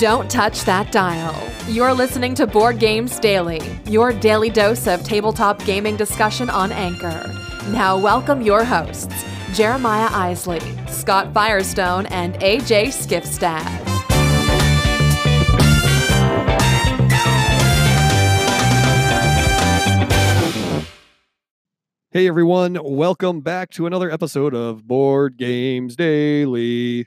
Don't touch that dial. You're listening to Board Games Daily, your daily dose of tabletop gaming discussion on Anchor. Now, welcome your hosts, Jeremiah Isley, Scott Firestone, and AJ Skifstad. Hey everyone, welcome back to another episode of Board Games Daily.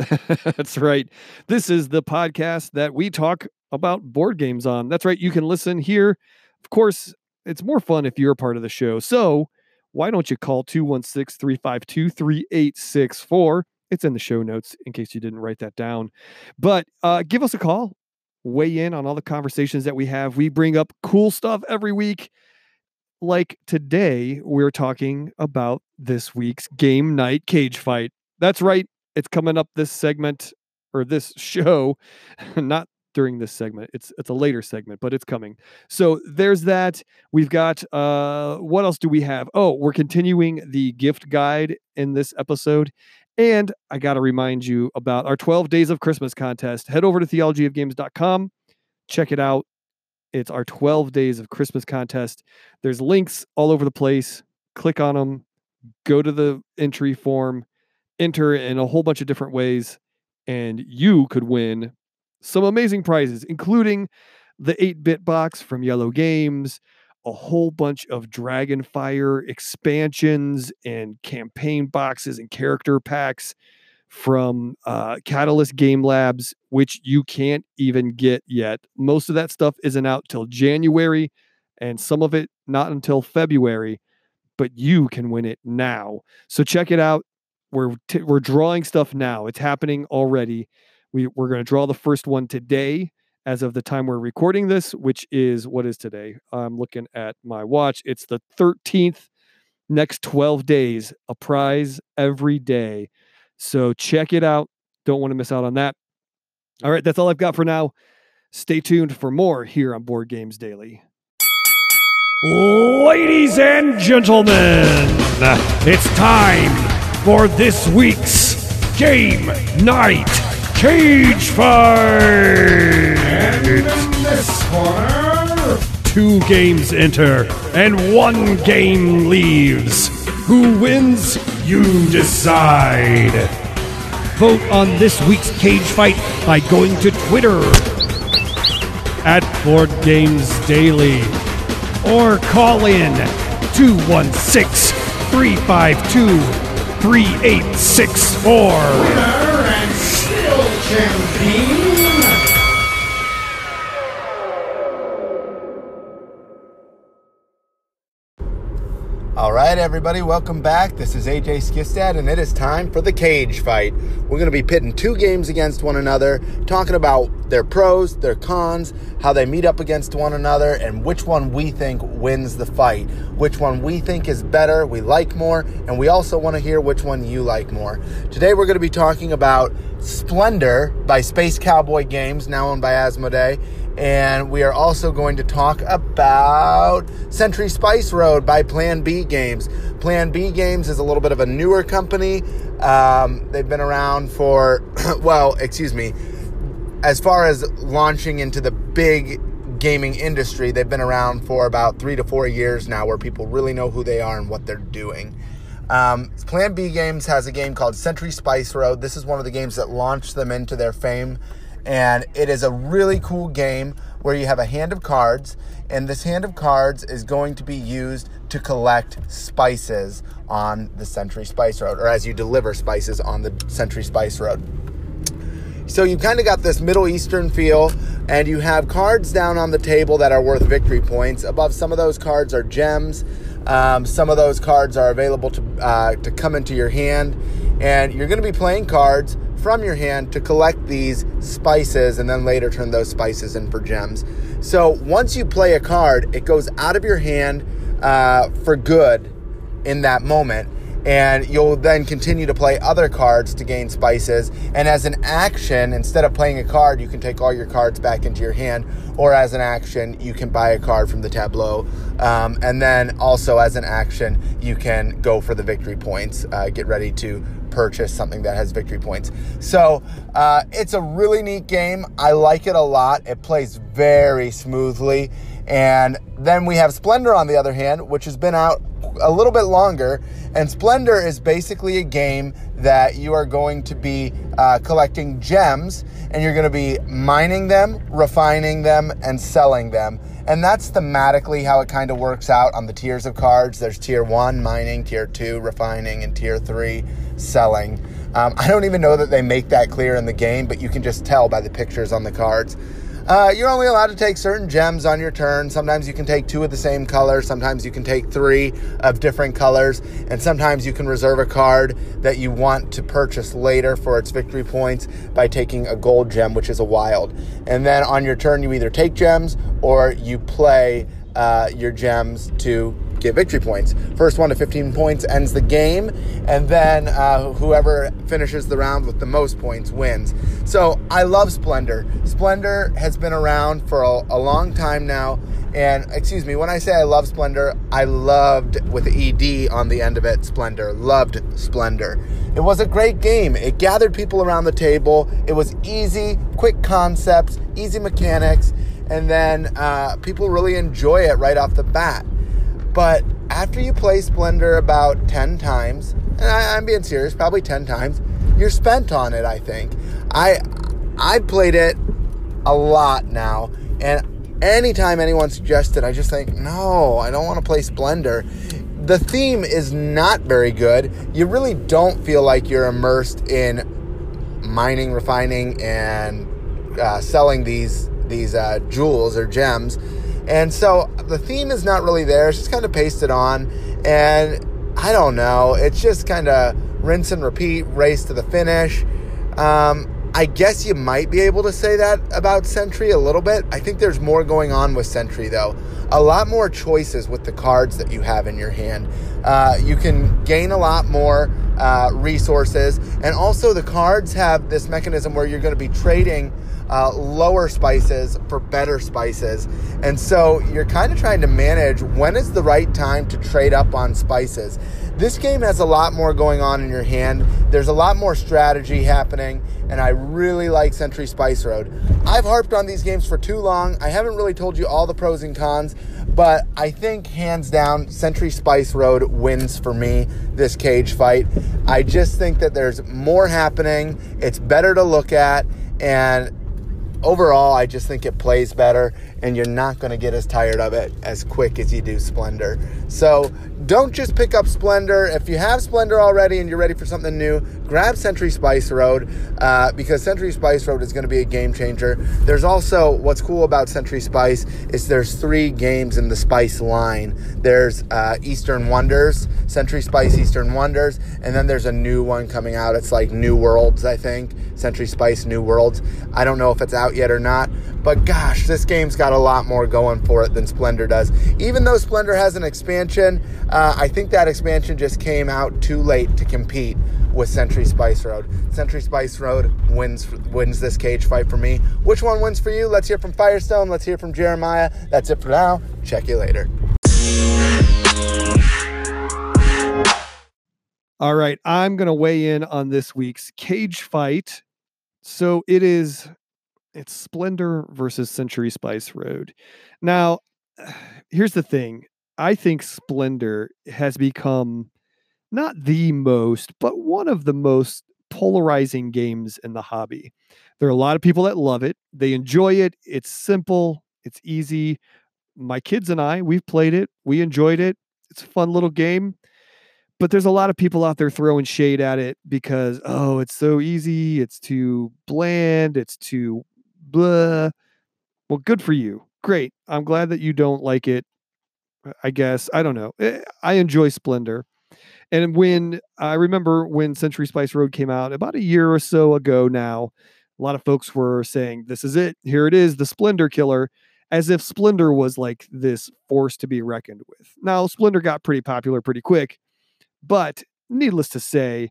That's right. This is the podcast that we talk about board games on. That's right. You can listen here. Of course, it's more fun if you're a part of the show. So, why don't you call 216 352 3864? It's in the show notes in case you didn't write that down. But uh, give us a call weigh in on all the conversations that we have. We bring up cool stuff every week. Like today, we're talking about this week's game night cage fight. That's right. It's coming up this segment or this show, not during this segment. It's it's a later segment, but it's coming. So there's that. We've got uh what else do we have? Oh, we're continuing the gift guide in this episode. And I got to remind you about our 12 Days of Christmas contest. Head over to theologyofgames.com, check it out. It's our 12 Days of Christmas contest. There's links all over the place. Click on them, go to the entry form, enter in a whole bunch of different ways, and you could win some amazing prizes, including the 8 bit box from IELLO Games, a whole bunch of Dragonfire expansions and campaign boxes and character packs from uh, Catalyst Game Labs, which you can't even get yet. Most of that stuff isn't out till January, and some of it not until February. But you can win it now. So check it out. We're t- we're drawing stuff now. It's happening already. We we're going to draw the first one today as of the time we're recording this, which is what is today? I'm looking at my watch. It's the 13th, next 12 days, a prize every day. So check it out. Don't want to miss out on that. All right, that's all I've got for now. Stay tuned for more here on Board Games Daily. Ladies and gentlemen, it's time for this week's Game Night Cage Fight! And in this corner, two games enter and one game leaves. Who wins? You decide. Vote on this week's cage fight by going to Twitter at Board Games Daily or call in 216 352 3864. Winner and still champion. Right, everybody, welcome back. This is AJ Skifstad, and it is time for the cage fight. We're going to be pitting two games against one another, talking about their pros, their cons, how they meet up against one another, and which one we think wins the fight, which one we think is better, we like more, and we also want to hear which one you like more. Today, we're going to be talking about Splendor by Space Cowboy Games, now owned by Asmodee, and we are also going to talk about Century Spice Road by Plan B Games. Plan B Games is a little bit of a newer company. Um, they've been around for, well, excuse me, as far as launching into the big gaming industry, they've been around for about three to four years now where people really know who they are and what they're doing. Um, Plan B Games has a game called Century Spice Road. This is one of the games that launched them into their fame and it is a really cool game where you have a hand of cards and this hand of cards is going to be used to collect spices on the Century Spice Road or as you deliver spices on the Century Spice Road. So you kind of got this Middle Eastern feel, and you have cards down on the table that are worth victory points. Above some of those cards are gems. Um, some of those cards are available to uh, to come into your hand, and you're going to be playing cards from your hand to collect these spices and then later turn those spices in for gems. So once you play a card, it goes out of your hand uh, for good in that moment. and you'll then continue to play other cards to gain spices. And as an action, instead of playing a card, you can take all your cards back into your hand, or as an action, you can buy a card from the tableau. Um, and then also as an action, you can go for the victory points, uh, get ready to purchase something that has victory points. So uh, it's a really neat game. I like it a lot. It plays very smoothly. And then we have Splendor on the other hand, which has been out a little bit longer. And Splendor is basically a game that you are going to be uh, collecting gems and you're going to be mining them, refining them, and selling them. And that's thematically how it kind of works out on the tiers of cards. There's tier one, mining, tier two, refining, and tier three, selling. Um, I don't even know that they make that clear in the game, but you can just tell by the pictures on the cards. Uh, you're only allowed to take certain gems on your turn. Sometimes you can take two of the same color. Sometimes you can take three of different colors. And sometimes you can reserve a card that you want to purchase later for its victory points by taking a gold gem, which is a wild. And then on your turn, you either take gems or you play uh, your gems to get victory points. First one to 15 points ends the game, and then uh, whoever finishes the round with the most points wins. So I love Splendor. Splendor has been around for a, a long time now. And excuse me, when I say I love Splendor, I loved with the ED on the end of it, Splendor. Loved Splendor. It was a great game. It gathered people around the table. It was easy, quick concepts, easy mechanics, and then uh, people really enjoy it right off the bat. But after you play Splendor about 10 times, and I, am being serious, probably 10 times, you're spent on it, I think. I I played it a lot now, and anytime anyone suggests it, I just think, no, I don't want to play Splendor. The theme is not very good. You really don't feel like you're immersed in mining, refining, and uh, selling these these uh, jewels or gems and so the theme is not really there. It's just kind of pasted on. And I don't know. It's just kind of rinse and repeat, race to the finish. Um, I guess you might be able to say that about Century a little bit. I think there's more going on with Century, though. A lot more choices with the cards that you have in your hand. Uh, you can gain a lot more uh, resources. And also, the cards have this mechanism where you're going to be trading uh, lower spices for better spices. And so you're kind of trying to manage when is the right time to trade up on spices. This game has a lot more going on in your hand. There's a lot more strategy happening, and I really like Century Spice Road. I've harped on these games for too long. I haven't really told you all the pros and cons, but I think hands down, Century Spice Road wins for me this cage fight. I just think that there's more happening. It's better to look at, and overall, I just think it plays better, and you're not going to get as tired of it as quick as you do Splendor. So don't just pick up Splendor. If you have Splendor already and you're ready for something new, grab Century Spice Road uh, because Century Spice Road is going to be a game changer. There's also what's cool about Century Spice is there's three games in the Spice line. There's uh, Eastern Wonders, Century Spice Eastern Wonders, and then there's a new one coming out. It's like New Worlds, I think. Century Spice New Worlds. I don't know if it's out yet or not, but gosh, this game's got a lot more going for it than Splendor does. Even though Splendor has an expansion, uh, I think that expansion just came out too late to compete with Century Spice Road. Century Spice Road wins wins this cage fight for me. Which one wins for you? Let's hear from Firestone. Let's hear from Jeremiah. That's it for now. Check you later. All right, I'm going to weigh in on this week's cage fight. So it is it's Splendor versus Century Spice Road. Now, here's the thing. I think Splendor has become not the most, but one of the most polarizing games in the hobby. There are a lot of people that love it. They enjoy it. It's simple, it's easy. My kids and I, we've played it. We enjoyed it. It's a fun little game. But there's a lot of people out there throwing shade at it because, oh, it's so easy. It's too bland. It's too blah. Well, good for you. Great. I'm glad that you don't like it. I guess. I don't know. Eh, I enjoy Splendor. And when I remember when Century Spice Road came out about a year or so ago now, a lot of folks were saying, This is it. Here it is, the Splendor killer, as if Splendor was like this force to be reckoned with. Now, Splendor got pretty popular pretty quick, but needless to say,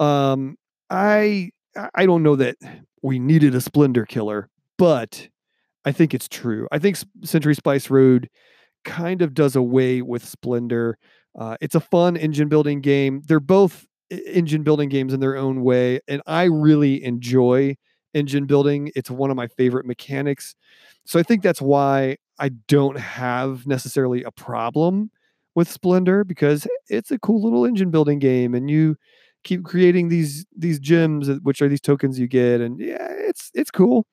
um, I I don't know that we needed a Splendor killer, but I think it's true. I think Century Spice Road kind of does away with Splendor. Uh, it's a fun engine building game. They're both engine building games in their own way, and I really enjoy engine building. It's one of my favorite mechanics. So I think that's why I don't have necessarily a problem with Splendor because it's a cool little engine building game and you keep creating these these gems which are these tokens you get and yeah it's it's cool.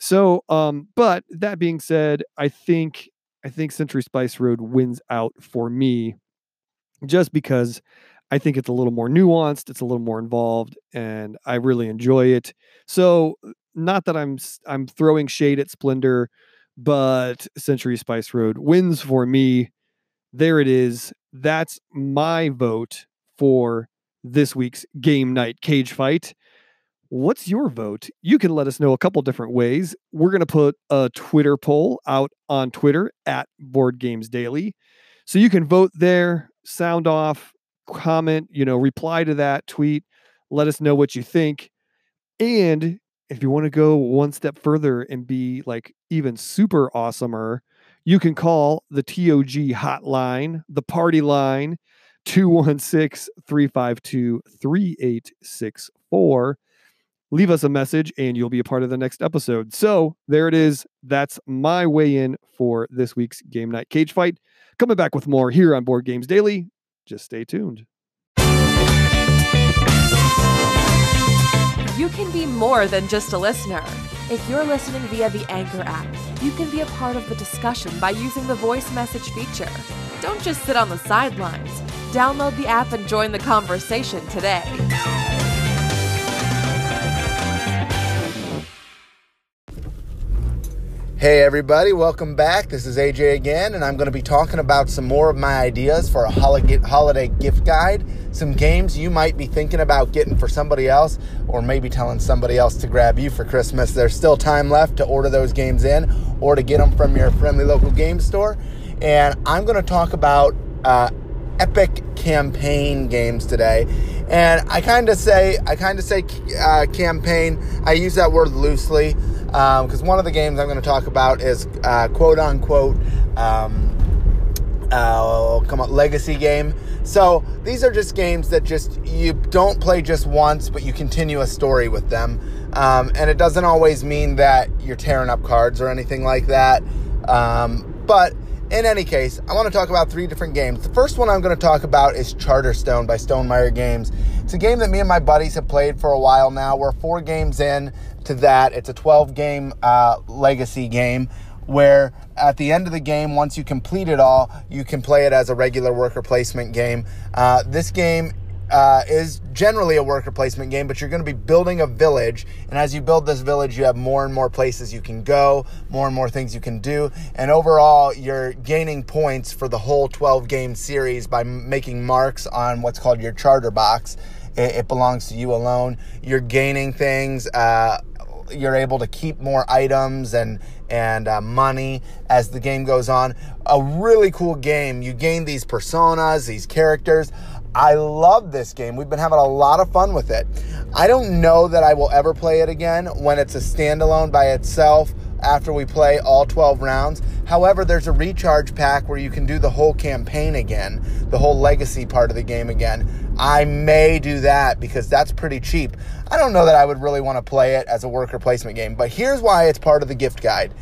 So um but that being said, I think I think Century Spice Road wins out for me just because I think it's a little more nuanced, it's a little more involved, and I really enjoy it. So, not that I'm I'm throwing shade at Splendor, but Century Spice Road wins for me. There it is. That's my vote for this week's game night cage fight. What's your vote? You can let us know a couple different ways. We're going to put a Twitter poll out on Twitter at Board Games Daily. So you can vote there, sound off, comment, you know, reply to that tweet, let us know what you think. And if you want to go one step further and be like even super awesomer, you can call the TOG hotline, the party line, 216 352 3864. Leave us a message and you'll be a part of the next episode. So there it is. That's my weigh in for this week's Game Night Cage Fight. Coming back with more here on Board Games Daily. Just stay tuned. You can be more than just a listener. If you're listening via the Anchor app, you can be a part of the discussion by using the voice message feature. Don't just sit on the sidelines. Download the app and join the conversation today. Hey everybody, welcome back. This is AJ again, and I'm going to be talking about some more of my ideas for a holiday gift guide. Some games you might be thinking about getting for somebody else, or maybe telling somebody else to grab you for Christmas. There's still time left to order those games in or to get them from your friendly local game store. And I'm going to talk about uh, epic campaign games today. And I kind of say, I kind of say uh, campaign. I use that word loosely because um, one of the games I'm going to talk about is uh, quote unquote um, uh, come on legacy game. So these are just games that just you don't play just once, but you continue a story with them. Um, and it doesn't always mean that you're tearing up cards or anything like that. Um, but in any case, I want to talk about three different games. The first one I'm going to talk about is Charterstone by Stonemaier Games. It's a game that me and my buddies have played for a while now. We're four games in to that. It's a 12 game uh, legacy game where at the end of the game, once you complete it all, you can play it as a regular worker placement game. Uh, this game uh, is generally a worker placement game, but you're going to be building a village. And as you build this village, you have more and more places you can go, more and more things you can do. And overall, you're gaining points for the whole 12 game series by making marks on what's called your charter box. It, it belongs to you alone. You're gaining things. Uh, you're able to keep more items and and uh, money as the game goes on. A really cool game. You gain these personas, these characters. I love this game. We've been having a lot of fun with it. I don't know that I will ever play it again when it's a standalone by itself after we play all 12 rounds. However, there's a recharge pack where you can do the whole campaign again, the whole legacy part of the game again. I may do that because that's pretty cheap. I don't know that I would really want to play it as a worker placement game, but here's why it's part of the gift guide.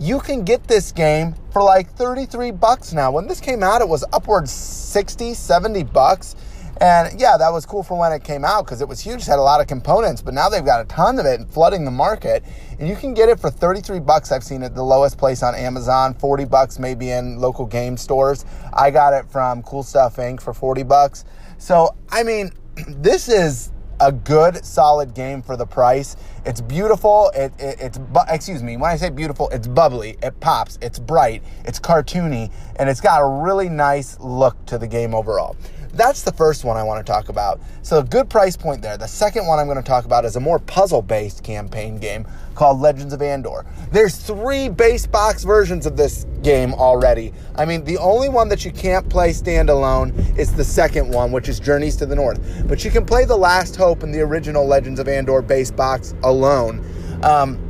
You can get this game for like 33 bucks now. When this came out, it was upwards 60, 70 bucks. And yeah, that was cool for when it came out because it was huge, had a lot of components, but now they've got a ton of it and flooding the market. And you can get it for 33 bucks. I've seen it the lowest place on Amazon, 40 bucks maybe in local game stores. I got it from Cool Stuff Inc. for 40 bucks. So, I mean, this is a good, solid game for the price. It's beautiful. It, it, it's bu- excuse me. When I say beautiful, it's bubbly. It pops. It's bright. It's cartoony, and it's got a really nice look to the game overall. That's the first one I want to talk about. So, good price point there. The second one I'm going to talk about is a more puzzle based campaign game called Legends of Andor. There's three base box versions of this game already. I mean, the only one that you can't play standalone is the second one, which is Journeys to the North. But you can play The Last Hope and the original Legends of Andor base box alone. Um,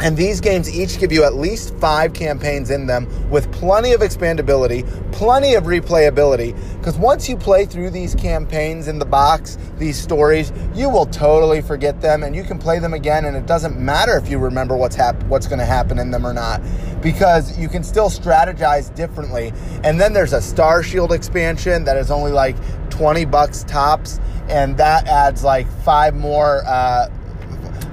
and these games each give you at least five campaigns in them with plenty of expandability, plenty of replayability. Because once you play through these campaigns in the box, these stories, you will totally forget them and you can play them again. And it doesn't matter if you remember what's, hap- what's going to happen in them or not, because you can still strategize differently. And then there's a Star Shield expansion that is only like 20 bucks tops, and that adds like five more. Uh,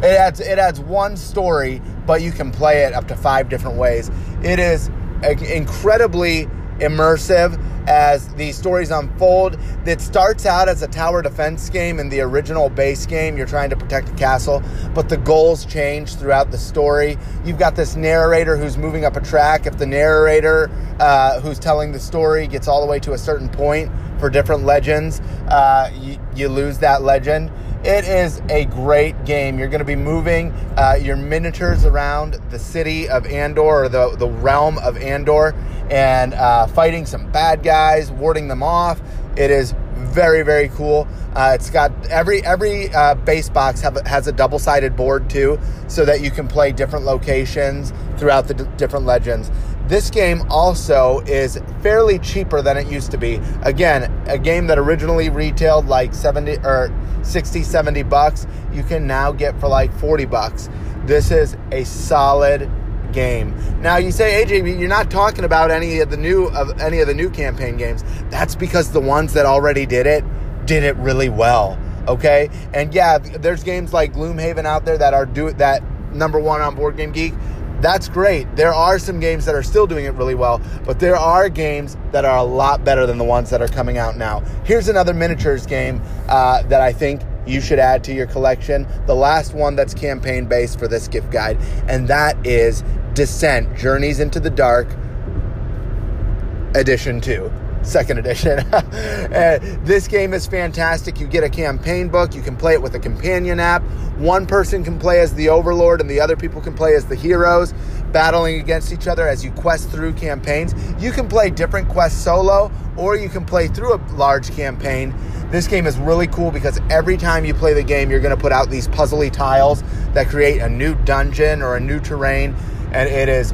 it adds it adds one story, but you can play it up to five different ways. It is incredibly immersive as the stories unfold. It starts out as a tower defense game in the original base game. You're trying to protect a castle, but the goals change throughout the story. You've got this narrator who's moving up a track. If the narrator uh, who's telling the story gets all the way to a certain point for different legends, uh, you, you lose that legend. It is a great game. You're going to be moving uh, your miniatures around the city of Andor or the, the realm of Andor and uh, fighting some bad guys, warding them off. It is very very cool. Uh, it's got every every uh, base box have, has a double sided board too, so that you can play different locations throughout the d- different legends. This game also is fairly cheaper than it used to be. Again, a game that originally retailed like 70 or 60, 70 bucks, you can now get for like 40 bucks. This is a solid game. Now you say, AJ, you're not talking about any of the new of any of the new campaign games. That's because the ones that already did it did it really well. Okay, and yeah, there's games like Gloomhaven out there that are do that number one on Board Game Geek that's great. There are some games that are still doing it really well, but there are games that are a lot better than the ones that are coming out now. Here's another miniatures game uh, that I think you should add to your collection. The last one that's campaign based for this gift guide, and that is Descent Journeys into the Dark Edition 2 second edition. uh, this game is fantastic. You get a campaign book, you can play it with a companion app. One person can play as the overlord, and the other people can play as the heroes, battling against each other as you quest through campaigns. You can play different quests solo, or you can play through a large campaign. This game is really cool because every time you play the game, you're going to put out these puzzly tiles that create a new dungeon or a new terrain, and it is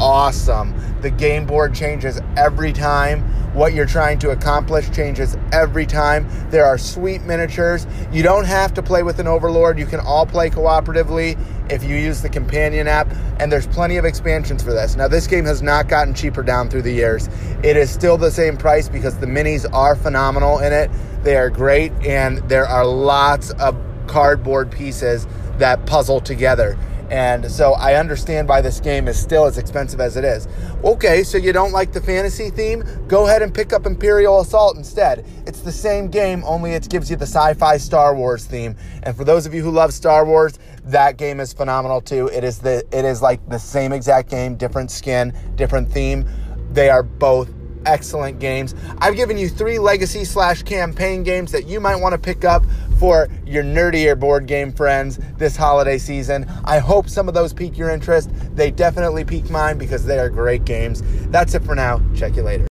awesome. The game board changes every time. What you're trying to accomplish changes every time. There are sweet miniatures. You don't have to play with an overlord. You can all play cooperatively if you use the companion app, and there's plenty of expansions for this. Now, this game has not gotten cheaper down through the years. It is still the same price because the minis are phenomenal in it. They are great, and there are lots of cardboard pieces that puzzle together. And so I understand why this game is still as expensive as it is. Okay, so you don't like the fantasy theme? Go ahead and pick up Imperial Assault instead. It's the same game, only it gives you the sci fi Star Wars theme. And for those of you who love Star Wars, that game is phenomenal too. It is the it is like the same exact game, different skin, different theme. They are both excellent games. I've given you three legacy slash campaign games that you might want to pick up for your nerdier board game friends this holiday season. I hope some of those pique your interest. They definitely pique mine because they are great games. That's it for now. Check you later.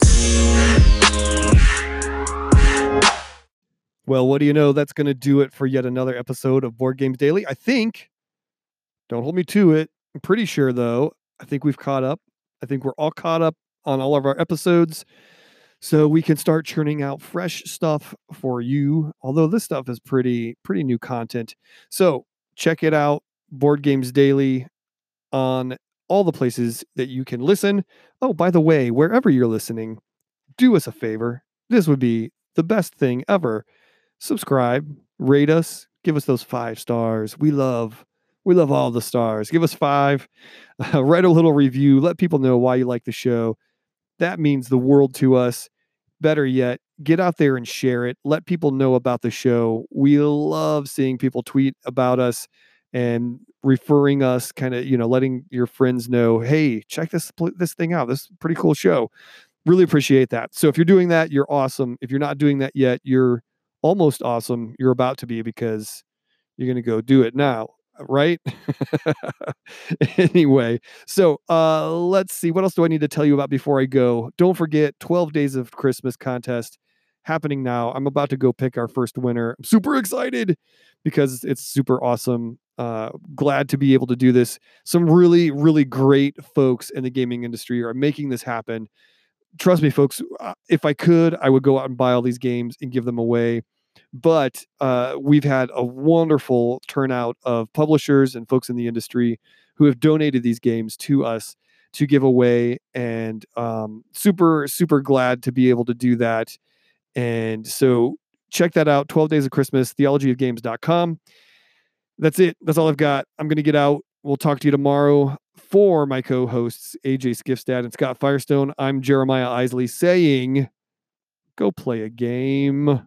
Well, what do you know? That's going to do it for yet another episode of Board Games Daily. I think, don't hold me to it. I'm pretty sure, though, I think we've caught up. I think we're all caught up on all of our episodes so we can start churning out fresh stuff for you although this stuff is pretty pretty new content. So check it out board games daily on all the places that you can listen. Oh by the way wherever you're listening do us a favor. This would be the best thing ever. Subscribe rate us give us those five stars. We love we love all the stars. Give us five uh, write a little review let people know why you like the show that means the world to us. Better yet, get out there and share it. Let people know about the show. We love seeing people tweet about us and referring us, kind of, you know, letting your friends know, hey, check this this thing out. This is pretty cool show. Really appreciate that. So if you're doing that, you're awesome. If you're not doing that yet, you're almost awesome. You're about to be because you're going to go do it now, right? anyway, so uh let's see what else do I need to tell you about before I go? Don't forget 12 days of Christmas contest happening now. I'm about to go pick our first winner. I'm super excited because it's super awesome. Uh, glad to be able to do this. Some really, really great folks in the gaming industry are making this happen. Trust me, folks. uh, If I could, I would go out and buy all these games and give them away. But uh, we've had a wonderful turnout of publishers and folks in the industry who have donated these games to us to give away, and um, super, super glad to be able to do that. And so check that out 12 Days of Christmas, theologyofgames.com. That's it. That's all I've got. I'm going to get out. We'll talk to you tomorrow for my co hosts, AJ Skifstad and Scott Firestone. I'm Jeremiah Isley saying, go play a game.